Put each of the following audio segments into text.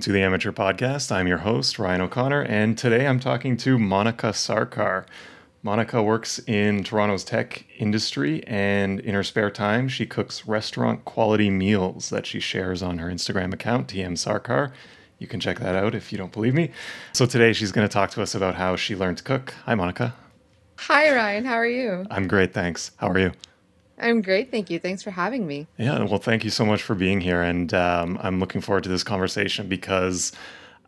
welcome to the Amateur Podcast. I'm your host, Ryan O'Connor, and today I'm talking to Monica Sarkar. Monica works in Toronto's tech industry, and in her spare time, she cooks restaurant quality meals that she shares on her Instagram account, TM Sarkar. You can check that out if you don't believe me. So today she's going to talk to us about how she learned to cook. Hi, Monica. Hi, Ryan. How are you? I'm great, thanks. How are you? I'm great, thank you. Thanks for having me. Yeah, well, thank you so much for being here, and um, I'm looking forward to this conversation because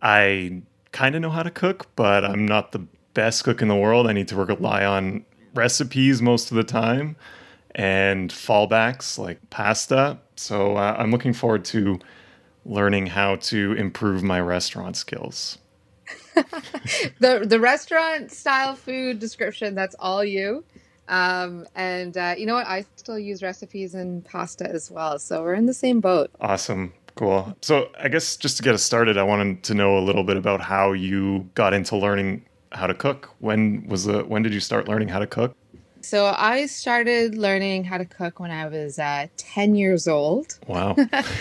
I kind of know how to cook, but I'm not the best cook in the world. I need to rely on recipes most of the time and fallbacks like pasta. So uh, I'm looking forward to learning how to improve my restaurant skills. the the restaurant style food description that's all you um, and uh, you know what? I still use recipes in pasta as well. So we're in the same boat. Awesome. Cool. So I guess just to get us started, I wanted to know a little bit about how you got into learning how to cook. When was the when did you start learning how to cook? So I started learning how to cook when I was uh, 10 years old. Wow.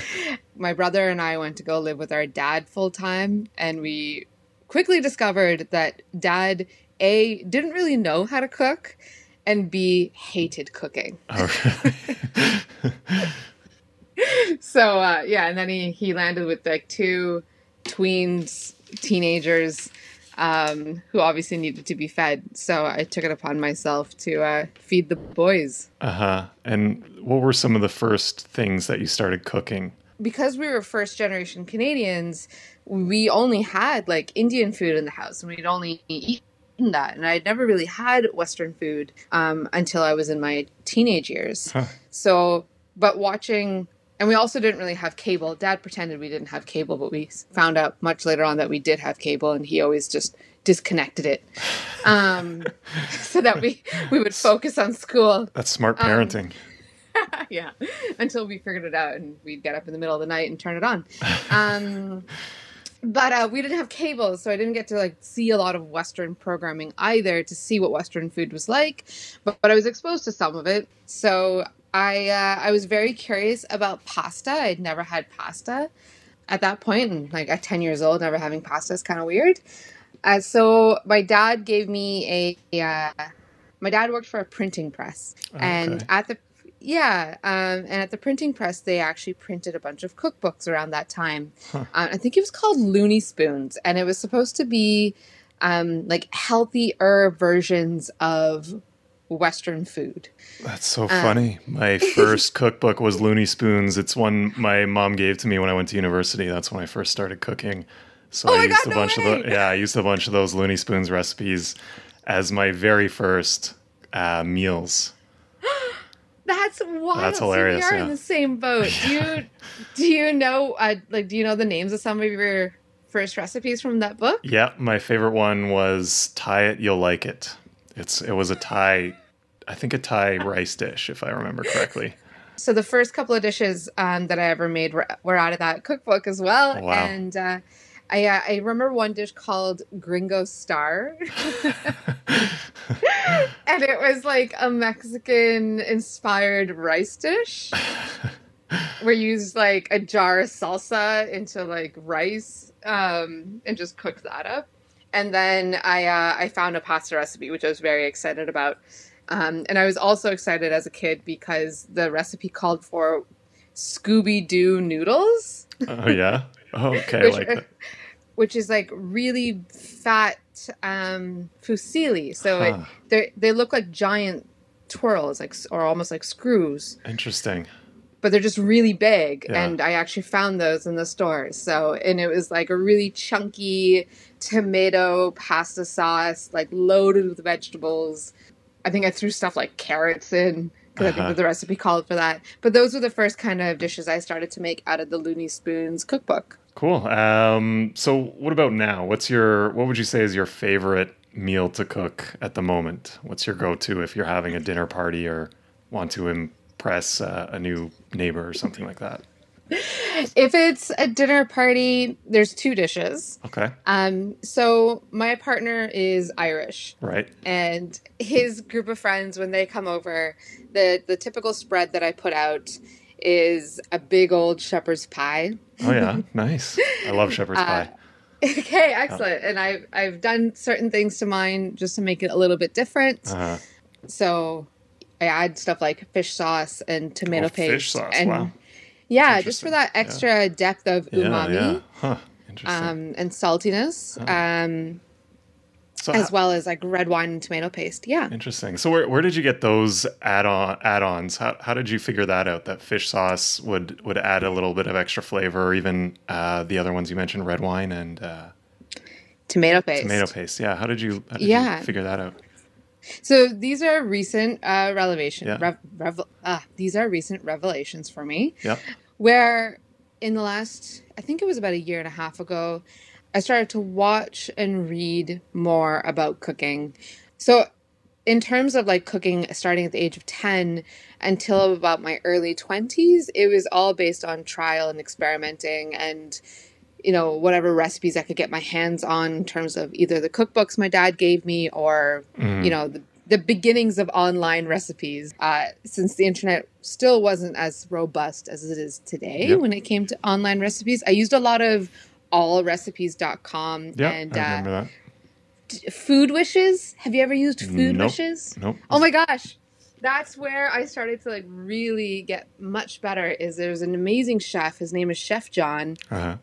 My brother and I went to go live with our dad full time, and we quickly discovered that dad a didn't really know how to cook and B hated cooking. Okay. so uh, yeah, and then he he landed with like two tweens, teenagers, um, who obviously needed to be fed. So I took it upon myself to uh, feed the boys. Uh huh. And what were some of the first things that you started cooking? Because we were first generation Canadians, we only had like Indian food in the house, and we'd only eat that. And I'd never really had Western food um, until I was in my teenage years. Huh. So, but watching, and we also didn't really have cable. Dad pretended we didn't have cable, but we found out much later on that we did have cable, and he always just disconnected it um, so that we we would focus on school. That's smart um, parenting. Um, yeah, until we figured it out, and we'd get up in the middle of the night and turn it on. Um, but uh, we didn't have cable, so I didn't get to like see a lot of Western programming either to see what Western food was like. But, but I was exposed to some of it, so I uh, I was very curious about pasta. I'd never had pasta at that point, and like at ten years old, never having pasta is kind of weird. Uh, so my dad gave me a. Uh, my dad worked for a printing press, okay. and at the yeah, um, and at the printing press, they actually printed a bunch of cookbooks around that time. Huh. Uh, I think it was called Looney Spoons, and it was supposed to be um, like healthier versions of Western food. That's so um, funny. My first cookbook was Looney Spoons. It's one my mom gave to me when I went to university. That's when I first started cooking. So oh I used God, a bunch no of the yeah, I used a bunch of those Looney Spoons recipes as my very first uh, meals. That's wild. That's hilarious. So we are yeah. in the same boat. Do you do you know uh, like do you know the names of some of your first recipes from that book? Yeah, my favorite one was Thai it you'll like it. It's it was a Thai I think a Thai rice dish if I remember correctly. So the first couple of dishes um, that I ever made were, were out of that cookbook as well, wow. and uh, I, uh, I remember one dish called Gringo Star. and it was like a Mexican inspired rice dish where you use like a jar of salsa into like rice um, and just cook that up. And then I uh, I found a pasta recipe which I was very excited about. Um, and I was also excited as a kid because the recipe called for Scooby Doo noodles. Oh yeah. Okay, like which is like really fat um, fusilli. So huh. they they look like giant twirls, like or almost like screws. Interesting. But they're just really big, yeah. and I actually found those in the stores. So and it was like a really chunky tomato pasta sauce, like loaded with vegetables. I think I threw stuff like carrots in because uh-huh. I think uh-huh. the recipe called for that. But those were the first kind of dishes I started to make out of the Looney Spoons cookbook. Cool. Um, so, what about now? What's your what would you say is your favorite meal to cook at the moment? What's your go-to if you're having a dinner party or want to impress uh, a new neighbor or something like that? If it's a dinner party, there's two dishes. Okay. Um, so my partner is Irish. Right. And his group of friends, when they come over, the the typical spread that I put out is a big old shepherd's pie Oh yeah, nice. I love shepherd's Uh, pie. okay, excellent. And I've I've done certain things to mine just to make it a little bit different. Uh-huh. So I add stuff like fish sauce and tomato Oh, paste. fish sauce, And wow. yeah, just for that Yeah. extra depth of umami yeah. Huh. Interesting. um, and saltiness, um, so as well as like red wine and tomato paste. Yeah. Interesting. So where, where did you get those add-on add-ons? How, how did you figure that out? That fish sauce would would add a little bit of extra flavor, or even uh, the other ones you mentioned, red wine and uh, Tomato paste. tomato paste. Yeah. How did you how did Yeah. you figure that out? So these are recent uh, revelation. Yeah. Rev, revel, uh, these are recent revelations for me. Yep. where in the last i think it was about a year and a half ago i started to watch and read more about cooking so in terms of like cooking starting at the age of 10 until about my early 20s it was all based on trial and experimenting and you know whatever recipes i could get my hands on in terms of either the cookbooks my dad gave me or Mhm. you know the, the beginnings of online recipes uh, since the internet still wasn't as robust as it is today Yep. when it came to online recipes i used a lot of allrecipes.com Yeah. and I uh, remember food wishes have you ever used food Nope. wishes that. Nope. oh my gosh that's where i started to like really get much better is there's an amazing chef his name is chef john Uh-huh.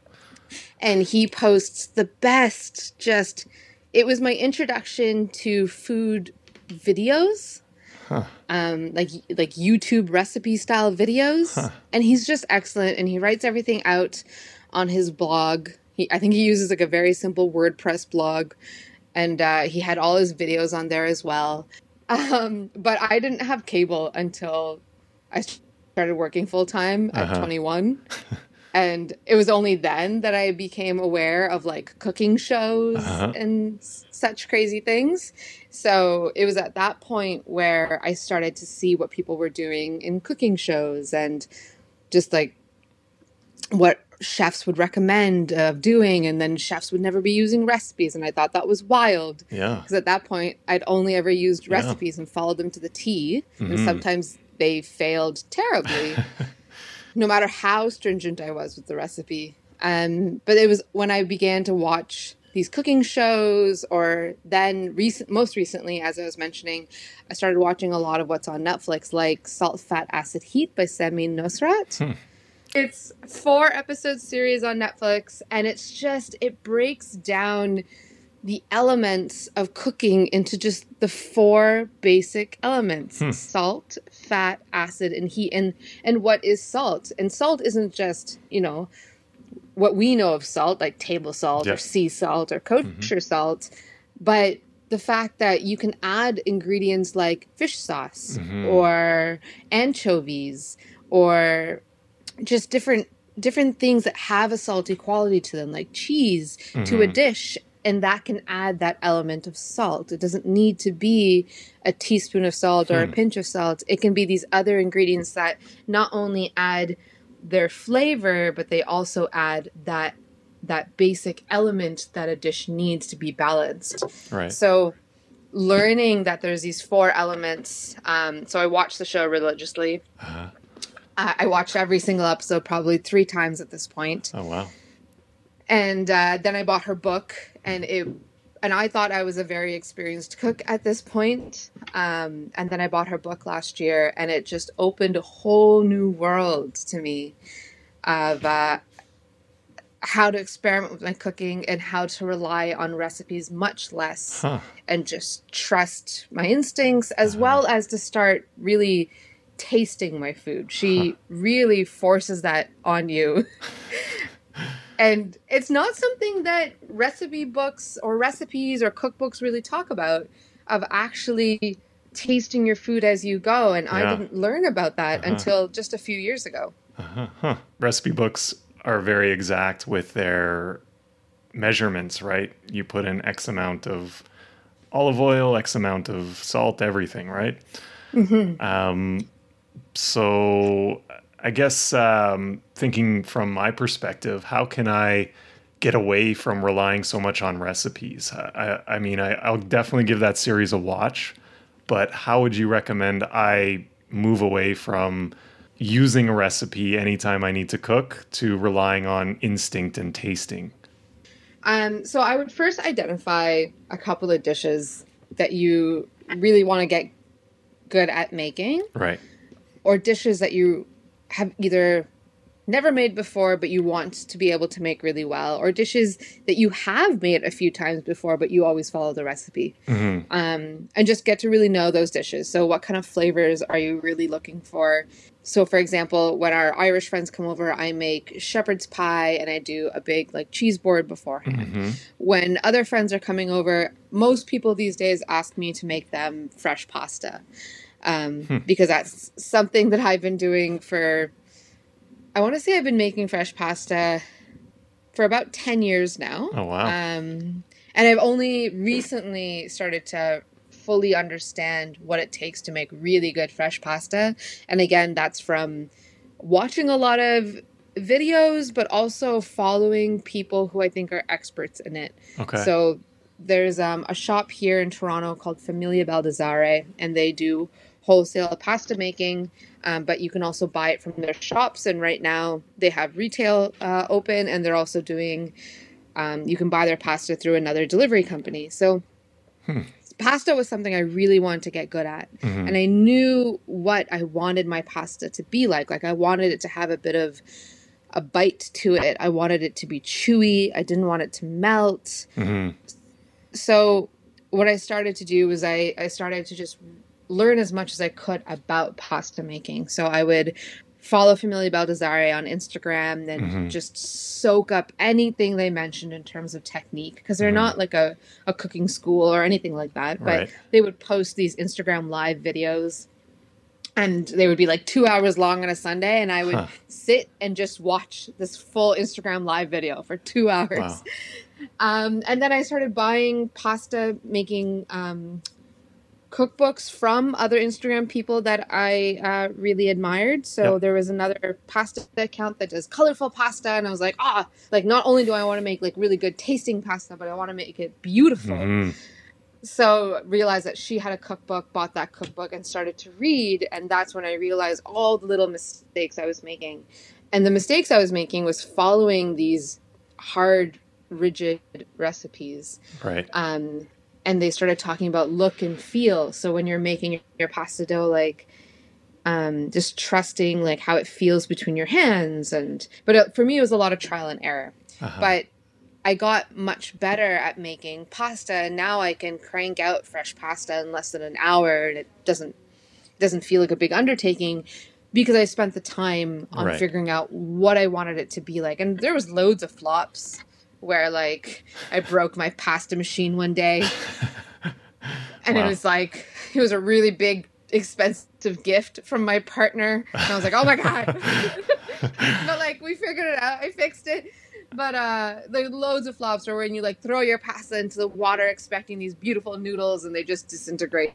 and he posts the best just it was my introduction to food videos Huh. um like like youtube recipe style videos Huh. and he's just excellent and he writes everything out on his blog he i think he uses like a very simple wordpress blog and uh, he had all his videos on there as well um but i didn't have cable until i started working full-time at Uh-huh. 21 and it was only then that I became aware of like cooking shows Uh-huh. and such crazy things. So it was at that point where I started to see what people were doing in cooking shows and just like what chefs would recommend of doing and then chefs would never be using recipes and I thought that was wild Yeah. because at that point I'd only ever used Yeah. recipes and followed them to the T, and Mhm. sometimes they failed terribly, no matter how stringent I was with the recipe. Um, but it was when I began to watch these cooking shows, or then recent, most recently, as I was mentioning, I started watching a lot of what's on Netflix, like Salt, Fat, Acid, Heat by Samin Nosrat. Hmm. It's four episode series on Netflix, and it's just it breaks down the elements of cooking into just the four basic elements Hmm. salt fat acid and heat and and what is salt and salt isn't just you know what we know of salt like table salt or sea salt or kosher salt but the fact that you can add ingredients like fish sauce Mhm. or anchovies or just different different things that have a salty quality to them like cheese to a Mhm. dish and that can add that element of salt it doesn't need to be a teaspoon of salt or a Hmm. pinch of salt it can be these other ingredients that not only add their flavor but they also add that that basic element that a dish needs to be balanced Right. so learning that there's these four elements um, so i watched the show religiously Uh-huh. I I watched every single episode probably three times at this point Oh wow. and uh, then I bought her book, and it, and I thought I was a very experienced cook at this point. Um, and then I bought her book last year, and it just opened a whole new world to me of uh, how to experiment with my cooking and how to rely on recipes much less, Huh. and just trust my instincts as well as to start really tasting my food. She really forces that on you. and it's not something that recipe books or recipes or cookbooks really talk about of actually tasting your food as you go and I didn't learn about that Uh-huh. until just a few years ago. Uh-huh. Huh. Recipe books are very exact with their measurements, right? You put in X amount of olive oil, X amount of salt, everything, right? Um, so I guess um, thinking from my perspective, how can I get away from relying so much on recipes? I, I, mean, I, I'll definitely give that series a watch, but how would you recommend I move away from using a recipe anytime I need to cook to relying on instinct and tasting? Um, so I would first identify a couple of dishes that you really want to get good at making, Right. Or dishes that you have either never made before but you want to be able to make really well, or dishes that you have made a few times before but you always follow the recipe. hmm um, and just get to really know those dishes. So, what kind of flavors are you really looking for? So, for example, when our Irish friends come over, I make shepherd's pie and I do a big like cheese board beforehand. hmm When other friends are coming over, most people these days ask me to make them fresh pasta um, Hmm. because that's something that I've been doing for. I want to say I've been making fresh pasta for about 10 years now. Oh wow. Um, and I've only recently started to fully understand what it takes to make really good fresh pasta. And again, that's from watching a lot of videos, but also following people who I think are experts in it. okay. So there's um, a shop here in Toronto called Famiglia Baldassarre, and they do wholesale pasta making. Um, but you can also buy it from their shops, and right now they have retail uh, open, and they're also doing. Um, you can buy their pasta through another delivery company. So, Hmm. pasta was something I really wanted to get good at, Mhm. and I knew what I wanted my pasta to be like. Like I wanted it to have a bit of a bite to it. I wanted it to be chewy. I didn't want it to melt Mhm. so what I started to do was I, I started to just learn as much as I could about pasta making. So I would follow Famiglia Baldassarre on Instagram and Mhm. just soak up anything they mentioned in terms of technique because they're Mhm. not like a, a cooking school or anything like that. But Right. they would post these Instagram live videos and they would be like two hours long on a Sunday and I would Huh. sit and just watch this full Instagram live video for two hours. Wow. Um, and then I started buying pasta making um, cookbooks from other Instagram people that I uh, really admired. So Yep. there was another pasta account that does colorful pasta, and I was like, ah, like not only do I want to make like really good tasting pasta, but I want to make it beautiful. Mhm. So realized that she had a cookbook, bought that cookbook, and started to read, and that's when I realized all the little mistakes I was making. And the mistakes I was making was following these hard, rigid recipes Right. um, and they started talking about look and feel. So when you're making your pasta dough, like um, just trusting like how it feels between your hands, and but it, for me it was a lot of trial and error. Uh-huh. But I got much better at making pasta, and now I can crank out fresh pasta in less than an hour, and it doesn't doesn't feel like a big undertaking because I spent the time on Right. figuring out what I wanted it to be like. And there was loads of flops where like I broke my pasta machine one day and Wow. it was like it was a really big expensive gift from my partner and I was like, "Oh my god." but like we figured it out. I fixed it. But uh there's loads of flops where when you like throw your pasta into the water expecting these beautiful noodles and they just disintegrate.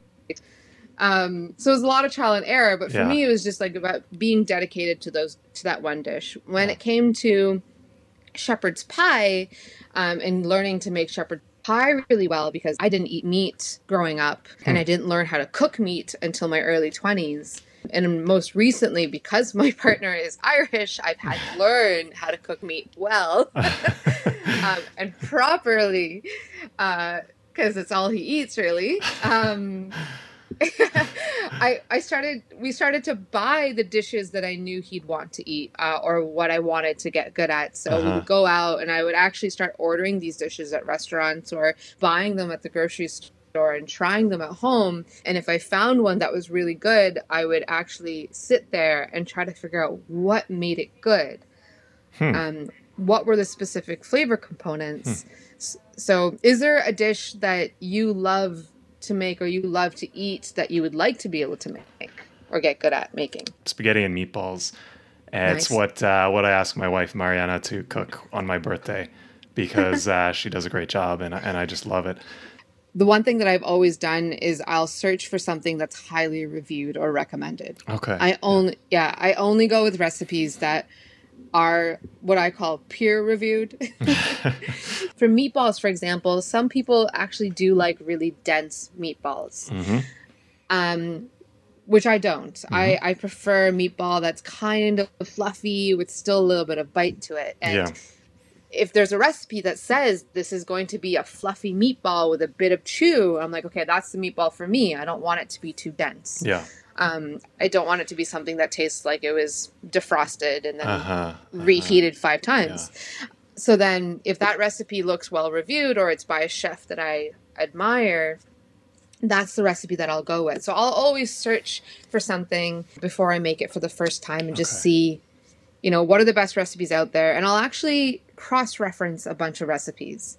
Um so it was a lot of trial and error, but for Yeah. me it was just like about being dedicated to those to that one dish. When it came to shepherd's pie um, and learning to make shepherd's pie really well because I didn't eat meat growing up and Hmm. I didn't learn how to cook meat until my early 20s. And most recently, because my partner is Irish, I've had to learn how to cook meat well um, and properly because it's all he eats, really. Um, I I started we started to buy the dishes that I knew he'd want to eat uh, or what I wanted to get good at. So we Uh-huh. would go out and I would actually start ordering these dishes at restaurants or buying them at the grocery store and trying them at home. And if I found one that was really good, I would actually sit there and try to figure out what made it good. Hmm. Um, what were the specific flavor components? S- So, is there a dish that you love to make or you love to eat that you would like to be able to make or get good at making? Spaghetti and meatballs. And It's what uh, what I ask my wife Mariana to cook on my birthday because uh, she does a great job and I- and I just love it. The one thing that I've always done is I'll search for something that's highly reviewed or recommended. Okay. I only yeah, I only go with recipes that are what I call peer reviewed. for meatballs, for example, some people actually do like really dense meatballs. hmm Um, which I don't. Mm-hmm. I, I prefer meatball that's kind of fluffy with still a little bit of bite to it. And yeah. if there's a recipe that says this is going to be a fluffy meatball with a bit of chew, I'm like, okay, that's the meatball for me. I don't want it to be too dense. Yeah. Um, I don't want it to be something that tastes like it was defrosted and then uh-huh, uh-huh. reheated five times. Yeah. So then, if that recipe looks well reviewed or it's by a chef that I admire, that's the recipe that I'll go with. So I'll always search for something before I make it for the first time and okay. just see, you know, what are the best recipes out there. And I'll actually cross reference a bunch of recipes.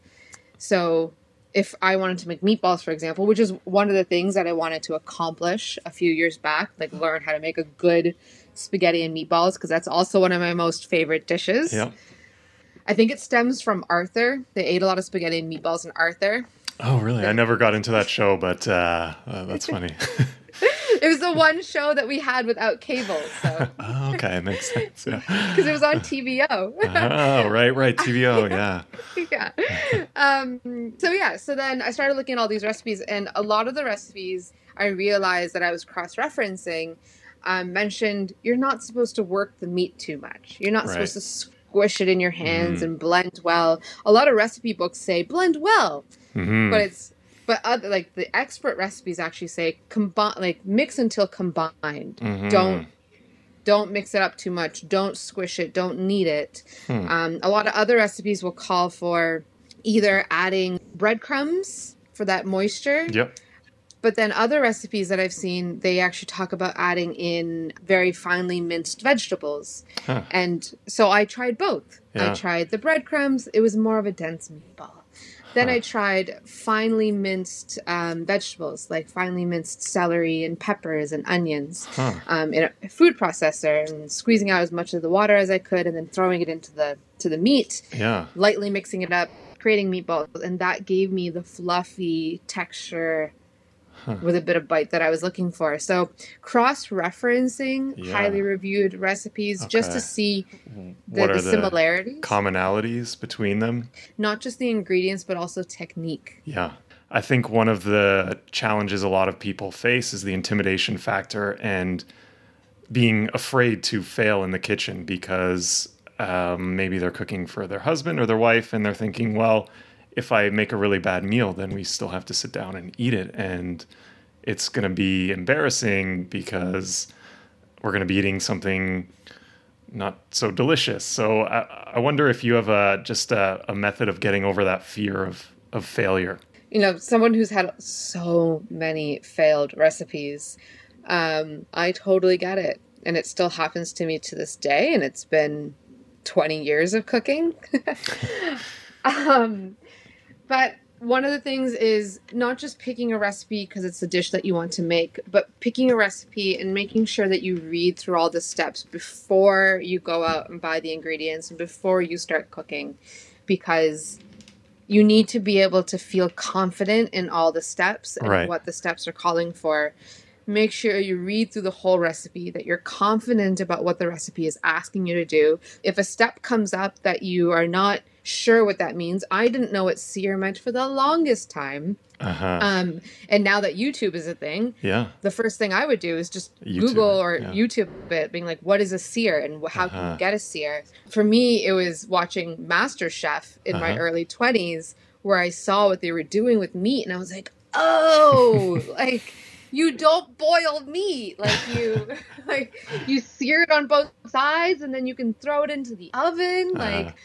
So if I wanted to make meatballs, for example, which is one of the things that I wanted to accomplish a few years back, like learn how to make a good spaghetti and meatballs, because that's also one of my most favorite dishes. Yeah. I think it stems from Arthur. They ate a lot of spaghetti and meatballs in Arthur. Oh, really? I never got into that show, but uh, uh, that's funny. it was the one show that we had without cable. So. oh, okay, makes sense. Yeah, because it was on TVO. oh, right, right, TVO. Yeah. yeah. Um, so yeah, so then I started looking at all these recipes, and a lot of the recipes I realized that I was cross-referencing. Um, mentioned you're not supposed to work the meat too much. You're not right. supposed to squish it in your hands mm. and blend well. A lot of recipe books say blend well Mm-hmm. But it's but other like the expert recipes actually say combine like mix until combined. Mm-hmm. Don't don't mix it up too much. Don't squish it. Don't knead it. Hmm. Um, a lot of other recipes will call for either adding breadcrumbs for that moisture. Yep. But then other recipes that I've seen, they actually talk about adding in very finely minced vegetables. Huh. And so I tried both. Yeah. I tried the breadcrumbs. It was more of a dense meatball. Then. I tried finely minced um, vegetables, like finely minced celery and peppers and onions, huh. um, in a food processor, and squeezing out as much of the water as I could, and then throwing it into the to the meat. Yeah, lightly mixing it up, creating meatballs, and that gave me the fluffy texture huh. with a bit of bite that I was looking for. So cross referencing yeah. highly reviewed recipes okay. just to see the, what are the, the similarities, commonalities between them. Not just the ingredients, but also technique. Yeah. I think one of the challenges a lot of people face is the intimidation factor and being afraid to fail in the kitchen because um, maybe they're cooking for their husband or their wife and they're thinking, well, if I make a really bad meal, then we still have to sit down and eat it. And it's going to be embarrassing because we're going to be eating something not so delicious. So I, I wonder if you have a, just a, a method of getting over that fear of, of failure. You know, someone who's had so many failed recipes, um, I totally get it. And it still happens to me to this day. And it's been 20 years of cooking. um, but one of the things is not just picking a recipe because it's a dish that you want to make, but picking a recipe and making sure that you read through all the steps before you go out and buy the ingredients and before you start cooking because you need to be able to feel confident in all the steps and right. what the steps are calling for. Make sure you read through the whole recipe, that you're confident about what the recipe is asking you to do. If a step comes up that you are not sure what that means. I didn't know what sear meant for the longest time. Uh-huh. Um, and now that YouTube is a thing, yeah, the first thing I would do is just YouTube, Google or yeah. YouTube it, being like, "What is a sear and how uh-huh. can you uh-huh. get a sear?" For me, it was watching Master Chef in uh-huh. my early twenties, where I saw what they were doing with meat, and I was like, "Oh, like." you don't boil meat like you like you sear it on both sides and then you can throw it into the oven like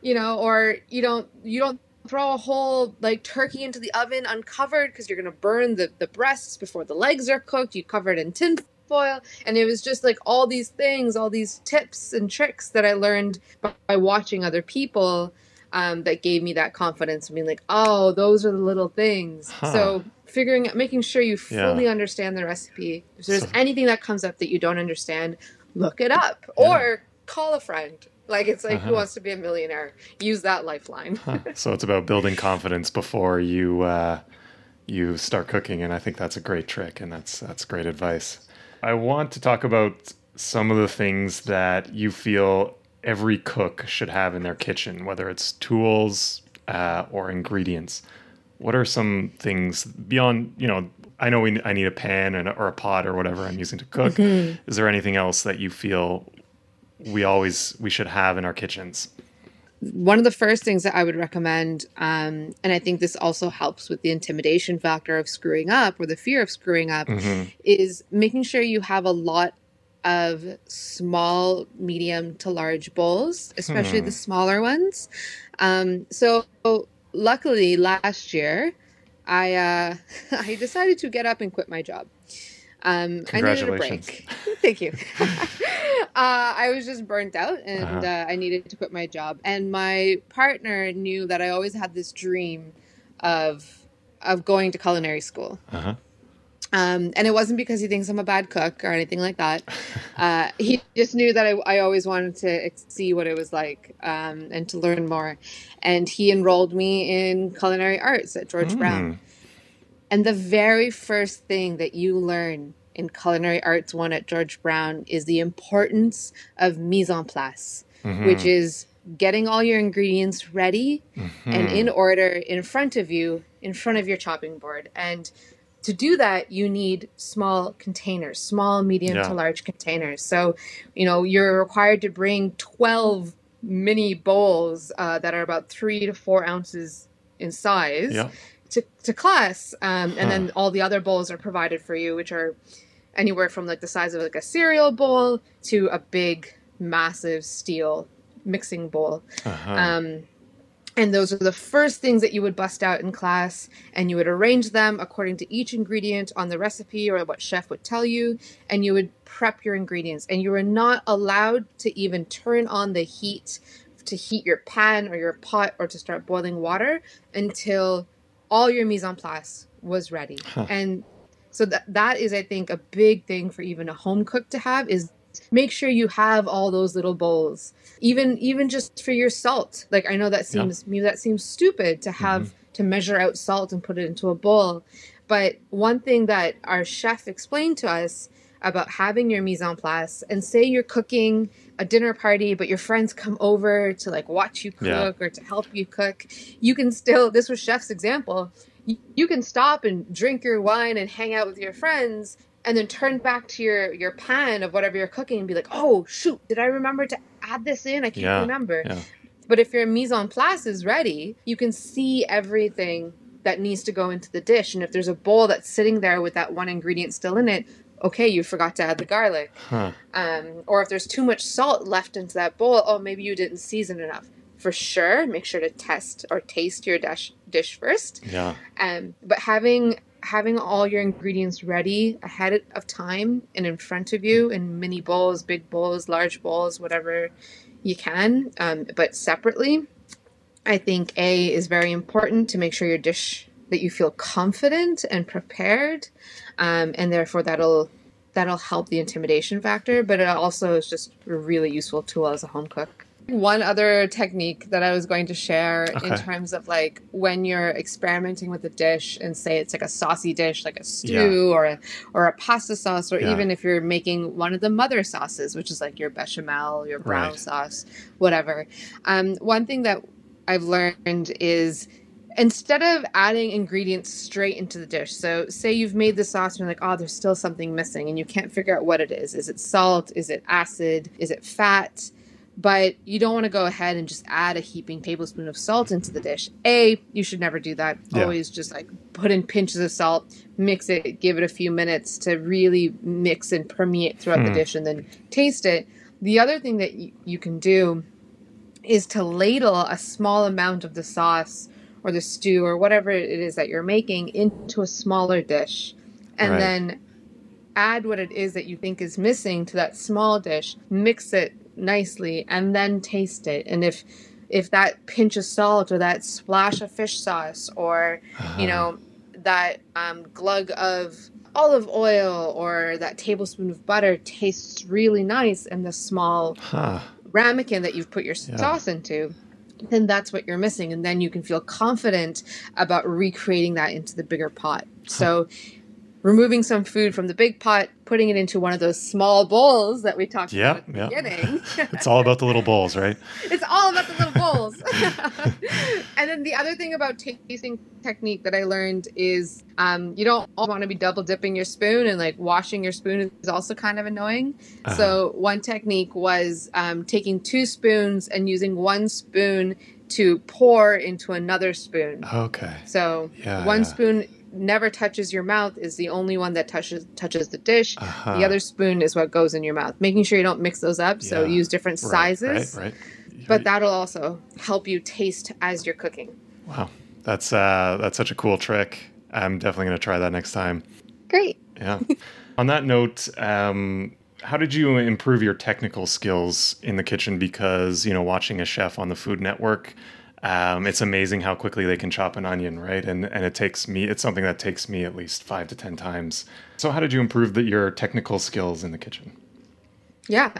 you know, or you don't you don't throw a whole like turkey into the oven uncovered because you're gonna burn the the breasts before the legs are cooked. You cover it in tin foil, and it was just like all these things, all these tips and tricks that I learned by, by watching other people. Um, that gave me that confidence. I mean, like, oh, those are the little things. Huh. So figuring out, making sure you fully yeah. understand the recipe. If there's so, anything that comes up that you don't understand, look it up yeah. or call a friend like it's like uh-huh. who wants to be a millionaire? Use that lifeline. huh. So it's about building confidence before you uh, you start cooking, and I think that's a great trick, and that's that's great advice. I want to talk about some of the things that you feel every cook should have in their kitchen, whether it's tools uh, or ingredients. what are some things beyond you know I know we, I need a pan and, or a pot or whatever I'm using to cook. Mm-hmm. Is there anything else that you feel we always we should have in our kitchens? One of the first things that I would recommend, um, and I think this also helps with the intimidation factor of screwing up or the fear of screwing up, mm-hmm. is making sure you have a lot of small, medium to large bowls, especially hmm. the smaller ones. Um, so, luckily, last year, I uh, I decided to get up and quit my job. Um, I needed a break. Thank you. uh, I was just burnt out and uh-huh. uh, I needed to quit my job. And my partner knew that I always had this dream of of going to culinary school. Uh-huh. Um, and it wasn't because he thinks I'm a bad cook or anything like that. Uh, he just knew that I, I, always wanted to see what it was like um, and to learn more. And he enrolled me in culinary arts at George mm. Brown. And the very first thing that you learn in culinary arts one at George Brown is the importance of mise en place, mm-hmm. which is getting all your ingredients ready mm-hmm. and in order in front of you, in front of your chopping board. And to do that, you need small containers, small, medium yeah. to large containers. So, you know, you're required to bring 12 mini bowls uh, that are about three to four ounces in size yeah. to, to class. Um, and huh. then all the other bowls are provided for you, which are anywhere from like the size of like a cereal bowl to a big, massive steel mixing bowl. Uh-huh. Um, and those are the first things that you would bust out in class, and you would arrange them according to each ingredient on the recipe or what chef would tell you, and you would prep your ingredients. And you were not allowed to even turn on the heat to heat your pan or your pot or to start boiling water until all your mise en place was ready. Huh. And so that that is, I think, a big thing for even a home cook to have is make sure you have all those little bowls even even just for your salt like i know that seems yeah. maybe that seems stupid to have mm-hmm. to measure out salt and put it into a bowl but one thing that our chef explained to us about having your mise en place and say you're cooking a dinner party but your friends come over to like watch you cook yeah. or to help you cook you can still this was chef's example you can stop and drink your wine and hang out with your friends and then turn back to your your pan of whatever you're cooking and be like, oh shoot, did I remember to add this in? I can't yeah, remember. Yeah. But if your mise en place is ready, you can see everything that needs to go into the dish. And if there's a bowl that's sitting there with that one ingredient still in it, okay, you forgot to add the garlic. Huh. Um, or if there's too much salt left into that bowl, oh, maybe you didn't season enough. For sure, make sure to test or taste your dish dish first. Yeah. Um, but having having all your ingredients ready ahead of time and in front of you in mini bowls, big bowls, large bowls, whatever you can, um, but separately. I think A is very important to make sure your dish that you feel confident and prepared, um, and therefore that'll that'll help the intimidation factor. But it also is just a really useful tool as a home cook. One other technique that I was going to share okay. in terms of like when you're experimenting with a dish and say it's like a saucy dish, like a stew yeah. or a or a pasta sauce, or yeah. even if you're making one of the mother sauces, which is like your bechamel, your brown right. sauce, whatever. Um, one thing that I've learned is instead of adding ingredients straight into the dish so say you've made the sauce and you're like oh there's still something missing and you can't figure out what it is is it salt is it acid is it fat but you don't want to go ahead and just add a heaping tablespoon of salt into the dish. A, you should never do that. Yeah. Always just like put in pinches of salt, mix it, give it a few minutes to really mix and permeate throughout the hmm. dish, and then taste it. The other thing that y- you can do is to ladle a small amount of the sauce or the stew or whatever it is that you're making into a smaller dish, and right. then add what it is that you think is missing to that small dish, mix it nicely and then taste it. And if if that pinch of salt or that splash of fish sauce or uh-huh. you know that um, glug of olive oil or that tablespoon of butter tastes really nice in the small huh. ramekin that you've put your yeah. sauce into then that's what you're missing and then you can feel confident about recreating that into the bigger pot so removing some food from the big pot, putting it into one of those small bowls that we talked Yeah, about at the yeah. beginning. It's all about the little bowls, right? it's all about the little bowls. and then the other thing about tasting technique that I learned is um, you don't want to be double dipping your spoon, and like washing your spoon is also kind of annoying. Uh-huh. So one technique was um, taking two spoons and using one spoon to pour into another spoon. Okay. So Yeah, one yeah. spoon never touches your mouth is the only one that touches touches the dish. Uh-huh. The other spoon is what goes in your mouth. Making sure you don't mix those up. So use different Right, sizes. Right, right. But that'll also help you taste as you're cooking. Wow, that's uh, that's such a cool trick. I'm definitely going to try that next time. Great. Yeah. On that note, um, how did you improve your technical skills in the kitchen? Because you know, watching a chef on the Food Network, um, it's amazing how quickly they can chop an onion, right? And and it takes me, it's something that takes me at least five to ten times. So, how did you improve the, your technical skills in the kitchen? Yeah,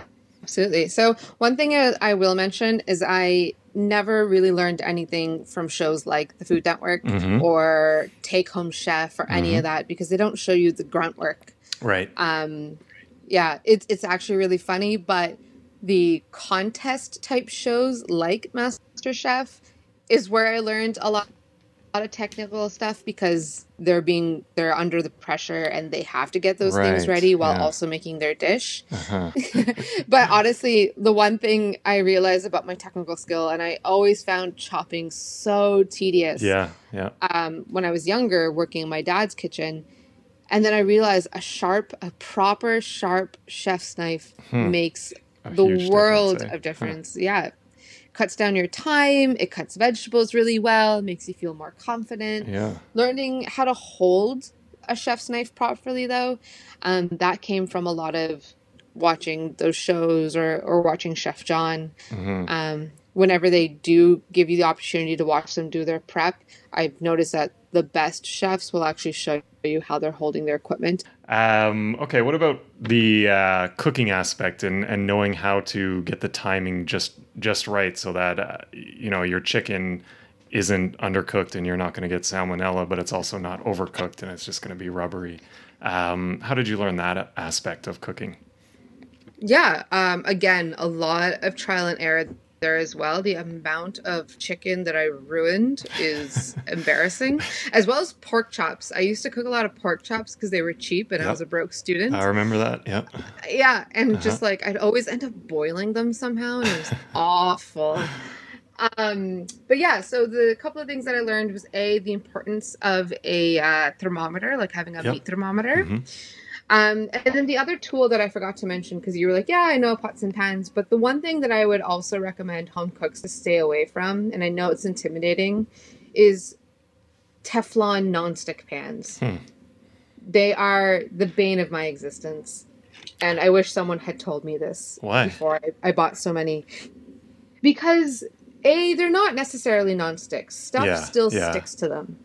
absolutely. So, one thing I I will mention is I never really learned anything from shows like the Food Network Mhm. or Take Home Chef or any of that because they don't show you the grunt work. Right. Um, yeah, it's it's actually really funny, but the contest type shows like MasterChef is where I learned a lot, a lot of technical stuff because they're being they're under the pressure and they have to get those things ready while yeah. also making their dish. Uh-huh. but honestly, the one thing I realized about my technical skill, and I always found chopping so tedious Yeah. Yeah. um, when I was younger, working in my dad's kitchen. And then I realized a sharp, a proper sharp chef's knife makes Hmm. A the world difference, eh? of difference. Yeah. Cuts down your time, it cuts vegetables really well, makes you feel more confident. Yeah. Learning how to hold a chef's knife properly, though, um, that came from a lot of watching those shows or, or watching Chef John. hmm Um, whenever they do give you the opportunity to watch them do their prep, I've noticed that the best chefs will actually show you how they're holding their equipment. Um, okay, what about the uh, cooking aspect and, and knowing how to get the timing just just right so that uh, you know your chicken isn't undercooked and you're not going to get salmonella, but it's also not overcooked and it's just going to be rubbery. Um, how did you learn that aspect of cooking? Yeah, um, again, a lot of trial and error there as well. The amount of chicken that I ruined is embarrassing, as well as pork chops. I used to cook a lot of pork chops because they were cheap and I was a broke student. I remember that. Yeah. yeah, and Uh-huh. just like I'd always end up boiling them somehow, and it was awful. Um, but yeah, so the couple of things that I learned was a the importance of a uh, thermometer, like having a Yep. meat thermometer. Mhm. Um, and then the other tool that I forgot to mention because you were like, yeah, I know pots and pans, but the one thing that I would also recommend home cooks to stay away from, and I know it's intimidating, is Teflon nonstick pans. Hmm. They are the bane of my existence. And I wish someone had told me this Why? before I, I bought so many. Because A, they're not necessarily nonstick. Stuff Yeah, still yeah. sticks to them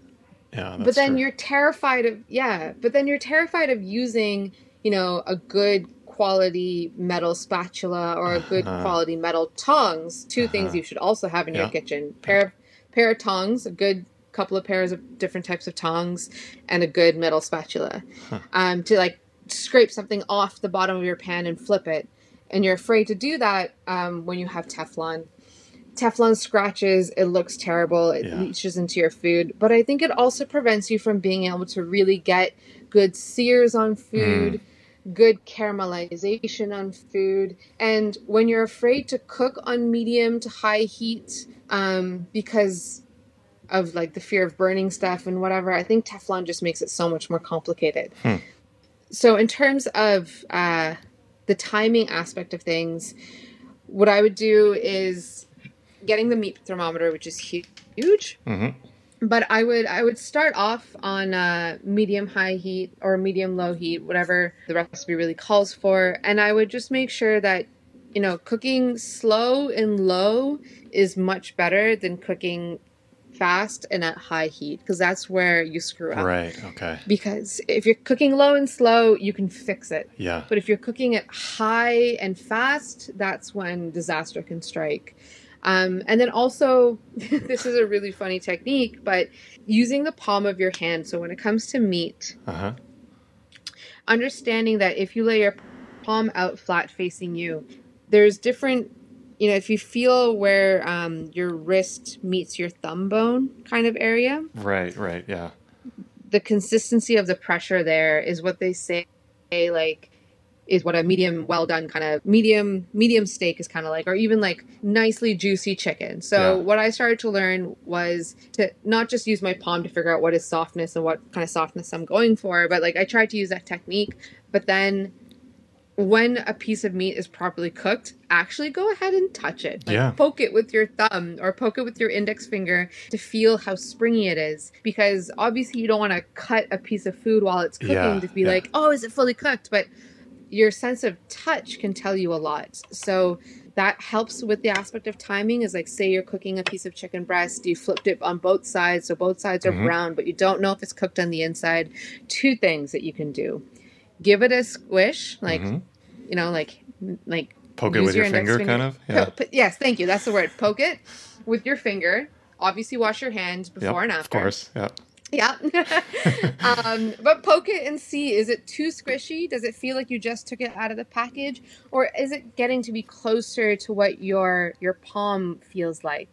Yeah. but then true. you're terrified of yeah but then you're terrified of using you know a good quality metal spatula or a good Uh-huh. quality metal tongs 2 things Uh-huh. you should also have in Yeah. your kitchen pair of pair of tongs a good couple of pairs of different types of tongs and a good metal spatula Huh. um, to like scrape something off the bottom of your pan and flip it and you're afraid to do that um, when you have teflon Teflon scratches, it looks terrible, it Yeah. leaches into your food, but I think it also prevents you from being able to really get good sears on food, good caramelization on food. And when you're afraid to cook on medium to high heat um, because of like the fear of burning stuff and whatever, I think Teflon just makes it so much more complicated. Hmm. So, in terms of uh, the timing aspect of things, what I would do is getting the meat thermometer, which is hu- huge. Mhm. But I would I would start off on uh, medium high heat or medium low heat, whatever the recipe really calls for, and I would just make sure that you know cooking slow and low is much better than cooking fast and at high heat because that's where you screw up. Right. Okay. Because if you're cooking low and slow, you can fix it. Yeah. But if you're cooking it high and fast, that's when disaster can strike. Um, and then also, this is a really funny technique, but using the palm of your hand. So when it comes to meat, Uh huh. understanding that if you lay your palm out flat facing you, there's different you know, if you feel where um, your wrist meets your thumb bone kind of area. Right, right, yeah. The consistency of the pressure there is what they say, like, is what a medium well done kind of medium medium steak is kind of like or even like nicely juicy chicken so yeah. what i started to learn was to not just use my palm to figure out what is softness and what kind of softness i'm going for but like i tried to use that technique but then when a piece of meat is properly cooked, actually go ahead and touch it. Like yeah. poke it with your thumb or poke it with your index finger to feel how springy it is. Because obviously you don't want to cut a piece of food while it's cooking yeah, to be yeah. like, oh, is it fully cooked? But your sense of touch can tell you a lot. So that helps with the aspect of timing is like say you're cooking a piece of chicken breast you flipped it on both sides so both sides are mm-hmm. brown but you don't know if it's cooked on the inside two things that you can do give it a squish, like mm-hmm. you know, like like poke it with your, your finger, finger, kind of. Yeah. Po- yes, thank you. That's the word. Poke it with your finger. Obviously, wash your hands before yep, and after. Of course, yeah. Yeah. um, but poke it and see is it too squishy? Does it feel like you just took it out of the package? Or is it getting to be closer to what your your palm feels like?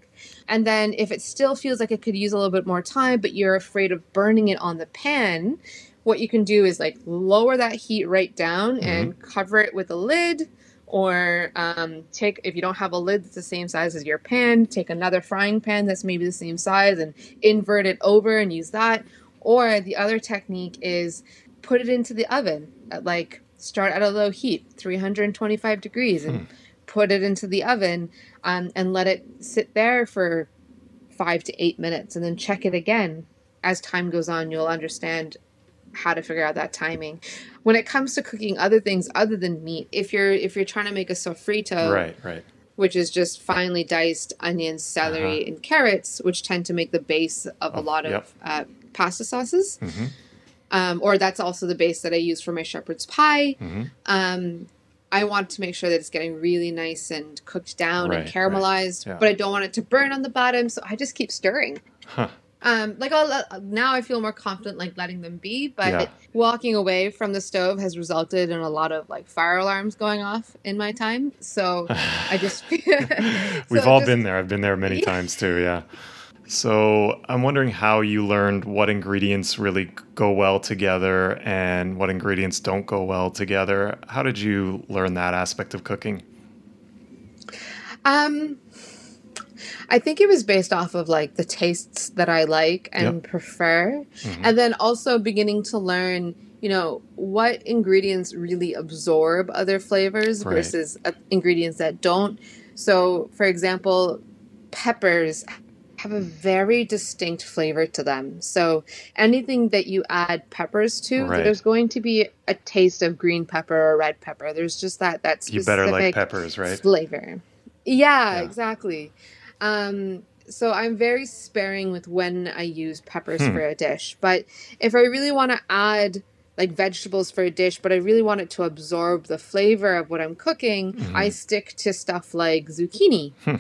And then if it still feels like it could use a little bit more time, but you're afraid of burning it on the pan, what you can do is like lower that heat right down mm-hmm. and cover it with a lid or um, take if you don't have a lid that's the same size as your pan take another frying pan that's maybe the same size and invert it over and use that or the other technique is put it into the oven at like start at a low heat 325 degrees and hmm. put it into the oven um, and let it sit there for five to eight minutes and then check it again as time goes on you'll understand how to figure out that timing. When it comes to cooking other things other than meat, if you're if you're trying to make a sofrito, right, right, which is just finely diced onions, celery, uh-huh. and carrots, which tend to make the base of oh, a lot of yep. uh, pasta sauces. Mm-hmm. Um, or that's also the base that I use for my shepherd's pie. Mm-hmm. Um, I want to make sure that it's getting really nice and cooked down right, and caramelized, right. yeah. but I don't want it to burn on the bottom, so I just keep stirring. Huh. Um, like I'll, now I feel more confident like letting them be, but yeah. walking away from the stove has resulted in a lot of like fire alarms going off in my time. So I just we've all just, been there. I've been there many yeah. times too. Yeah. So I'm wondering how you learned what ingredients really go well together and what ingredients don't go well together. How did you learn that aspect of cooking? Um, I think it was based off of like the tastes that I like and yep. prefer. Mm-hmm. And then also beginning to learn, you know, what ingredients really absorb other flavors right. versus uh, ingredients that don't. So, for example, peppers have a very distinct flavor to them. So anything that you add peppers to, right. there's going to be a taste of green pepper or red pepper. There's just that that specific you better like peppers, right? Flavor. Yeah, yeah. exactly. Um, so I'm very sparing with when I use peppers hmm. for a dish. But if I really want to add like vegetables for a dish, but I really want it to absorb the flavor of what I'm cooking, mm-hmm. I stick to stuff like zucchini. Hmm.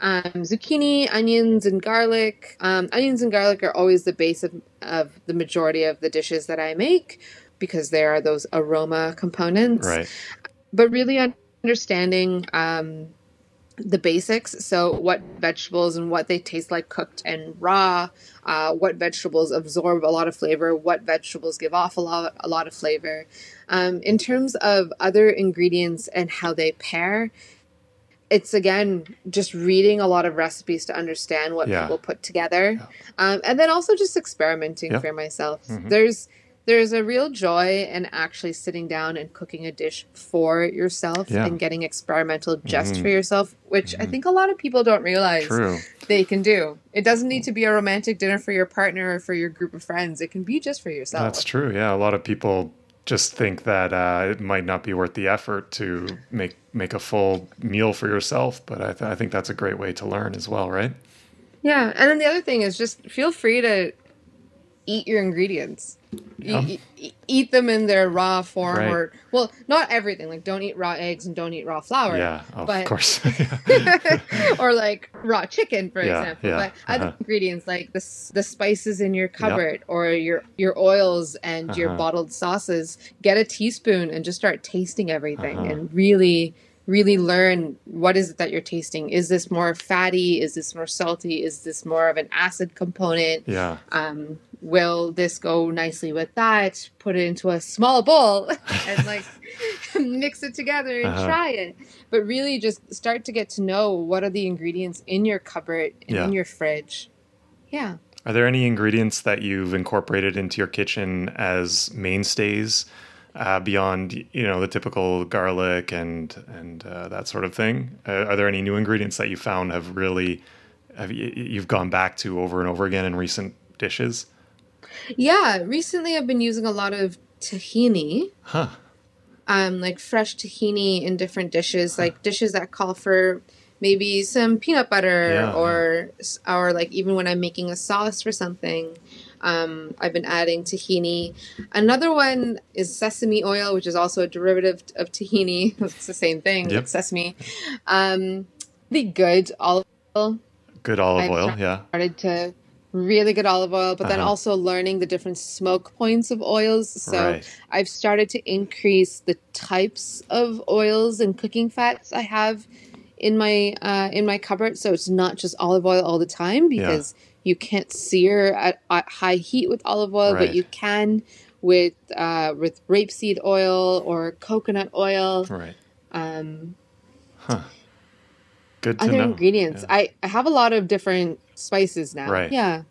Um, zucchini, onions, and garlic. Um, onions and garlic are always the base of, of the majority of the dishes that I make because there are those aroma components. Right. But really understanding um, the basics. So, what vegetables and what they taste like cooked and raw, uh, what vegetables absorb a lot of flavor, what vegetables give off a lot, a lot of flavor. Um, in terms of other ingredients and how they pair, it's again just reading a lot of recipes to understand what yeah. people put together. Yeah. Um, and then also just experimenting yeah. for myself. Mm-hmm. There's there's a real joy in actually sitting down and cooking a dish for yourself yeah. and getting experimental just mm-hmm. for yourself, which mm-hmm. I think a lot of people don't realize True. they can do. It doesn't need to be a romantic dinner for your partner or for your group of friends. It can be just for yourself. That's true. Yeah, a lot of people just think that uh, it might not be worth the effort to make make a full meal for yourself, but I, th- I think that's a great way to learn as well, right? Yeah, and then the other thing is just feel free to eat your ingredients. Yeah. Eat, eat, eat them in their raw form, Right. or well, not everything. Like don't eat raw eggs and don't eat raw flour. Yeah, of but- course. or like raw chicken, for Yeah, example. yeah, But other uh-huh. ingredients like the the spices in your cupboard or your your oils and your Uh-huh. bottled sauces, get a teaspoon and just start tasting everything Uh-huh. and really really learn what is it that you're tasting. Is this more fatty? Is this more salty? Is this more of an acid component? yeah. um, will this go nicely with that? Put it into a small bowl and like mix it together and Uh-huh. try it. But really, just start to get to know what are the ingredients in your cupboard and Yeah. in your fridge. Yeah. Are there any ingredients that you've incorporated into your kitchen as mainstays uh, beyond, you know, the typical garlic and and uh, that sort of thing? Uh, are there any new ingredients that you found have really have you, you've gone back to over and over again in recent dishes? Yeah. Recently, I've been using a lot of tahini. Huh. um, like fresh tahini in different dishes, like dishes that call for maybe some peanut butter Yeah, or or like even when I'm making a sauce for something, um, I've been adding tahini. Another one is sesame oil, which is also a derivative of tahini. It's the same thing, Yep. sesame. Um, the good olive oil Good olive I've oil. tried- Yeah. started to really good olive oil, but then Uh-huh. also learning the different smoke points of oils. So Right. I've started to increase the types of oils and cooking fats I have in my uh, in my cupboard. So it's not just olive oil all the time because you can't sear at, at high heat with olive oil, Right. but you can with uh, with rapeseed oil or coconut oil. Right. Um, Good to other know. ingredients. I, I have a lot of different spices now. Right. Yeah.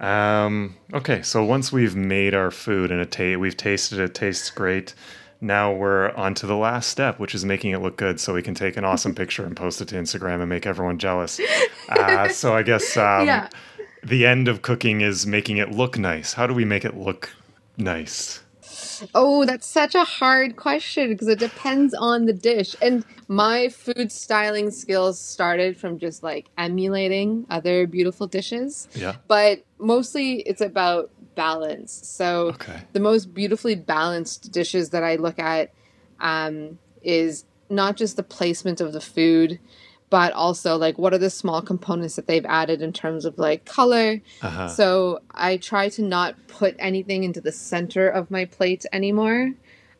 Um, okay, so once we've made our food and it ta- we've tasted it, tastes great. Now we're on to the last step, which is making it look good, so we can take an awesome picture and post it to Instagram and make everyone jealous. Uh, so I guess um, Yeah. The end of cooking is making it look nice. How do we make it look nice? Oh, that's such a hard question because it depends on the dish. And my food styling skills started from just like emulating other beautiful dishes. Yeah. But mostly it's about balance. So Okay. the most beautifully balanced dishes that I look at um, is not just the placement of the food, but also like what are the small components that they've added in terms of like color. Uh-huh. So I try to not put anything into the center of my plate anymore,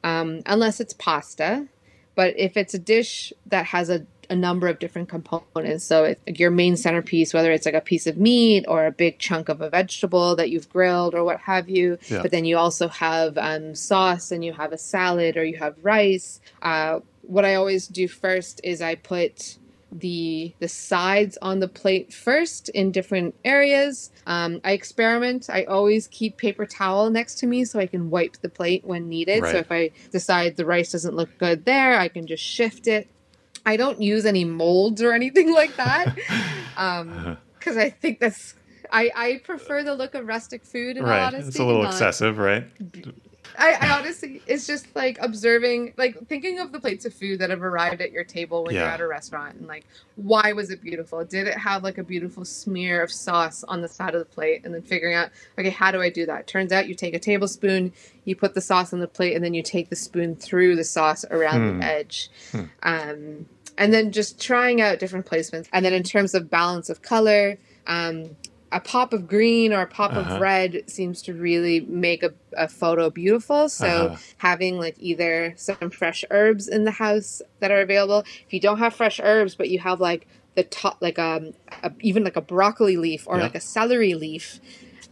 um, unless it's pasta. But if it's a dish that has a, a number of different components, so if, like your main centerpiece, whether it's like a piece of meat or a big chunk of a vegetable that you've grilled or what have you, Yeah. but then you also have um, sauce and you have a salad or you have rice. Uh, what I always do first is I put the the sides on the plate first in different areas. Um, I experiment. I always keep paper towel next to me so I can wipe the plate when needed. Right. So if I decide the rice doesn't look good there, I can just shift it. I don't use any molds or anything like that because I think that's. I, I prefer the look of rustic food in right. It's a little excessive, right? I, I honestly, it's just like observing, like thinking of the plates of food that have arrived at your table when you're at a restaurant, and like, why was it beautiful? Did it have like a beautiful smear of sauce on the side of the plate? And then figuring out, okay, how do I do that? Turns out you take a tablespoon, you put the sauce on the plate, and then you take the spoon through the sauce around Hmm. the edge. Um, and then just trying out different placements. And then in terms of balance of color, um, a pop of green or a pop Uh-huh. of red seems to really make a, a photo beautiful. So Uh-huh. having like either some fresh herbs in the house that are available. If you don't have fresh herbs, but you have like the top, like um, a, even like a broccoli leaf or Yeah. like a celery leaf,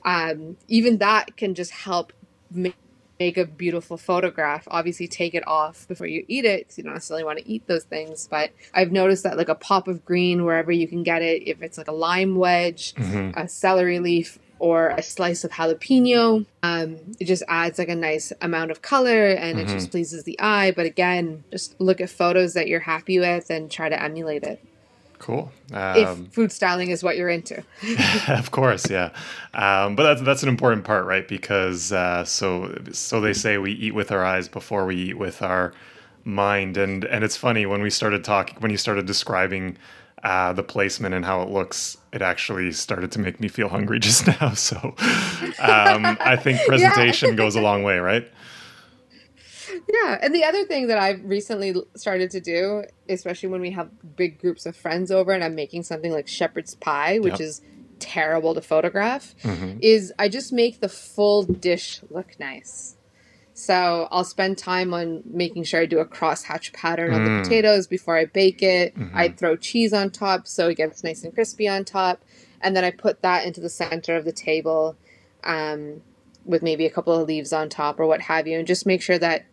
um, even that can just help make make a beautiful photograph. Obviously, take it off before you eat it because you don't necessarily want to eat those things. But I've noticed that like a pop of green wherever you can get it, if it's like a lime wedge, Mhm. a celery leaf, or a slice of jalapeno, um, it just adds like a nice amount of color and it just pleases the eye. But again, just look at photos that you're happy with and try to emulate it. Cool. if Um, food styling is what you're into. of course, yeah. Um, but that's that's an important part, right? Because uh, so so they say we eat with our eyes before we eat with our mind, and and it's funny when we started talking when you started describing uh, the placement and how it looks, it actually started to make me feel hungry just now. So um, I think presentation yeah. goes a long way, right? Yeah, and the other thing that I've recently started to do, especially when we have big groups of friends over and I'm making something like shepherd's pie, which yep. is terrible to photograph, mm-hmm. is I just make the full dish look nice. So I'll spend time on making sure I do a crosshatch pattern mm. on the potatoes before I bake it. Mm-hmm. I throw cheese on top so it gets nice and crispy on top. And then I put that into the center of the table um, with maybe a couple of leaves on top or what have you. And just make sure that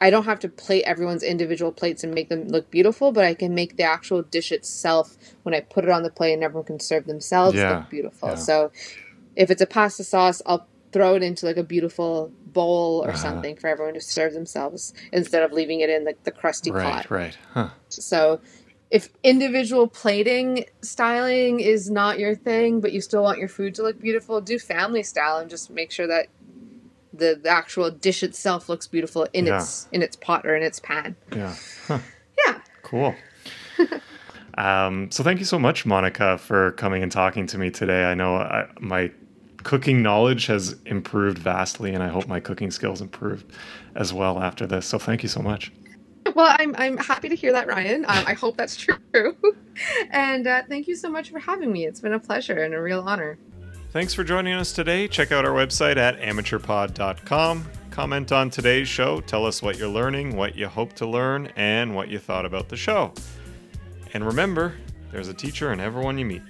I don't have to plate everyone's individual plates and make them look beautiful, but I can make the actual dish itself when I put it on the plate and everyone can serve themselves yeah. look beautiful. Yeah. So if it's a pasta sauce, I'll throw it into like a beautiful bowl or uh-huh. something for everyone to serve themselves instead of leaving it in the, the crusty right, pot. Right, huh. So if individual plating styling is not your thing, but you still want your food to look beautiful, do family style and just make sure that the, the actual dish itself looks beautiful in yeah. its in its pot or in its pan. Yeah. Huh. Yeah. Cool. um, so thank you so much, Monica, for coming and talking to me today. I know I, my cooking knowledge has improved vastly, and I hope my cooking skills improved as well after this. So thank you so much. Well, I'm I'm happy to hear that, Ryan. Um, I hope that's true. and uh, thank you so much for having me. It's been a pleasure and a real honor. Thanks for joining us today. Check out our website at amateurpod.com. Comment on today's show. Tell us what you're learning, what you hope to learn, and what you thought about the show. And remember, there's a teacher in everyone you meet.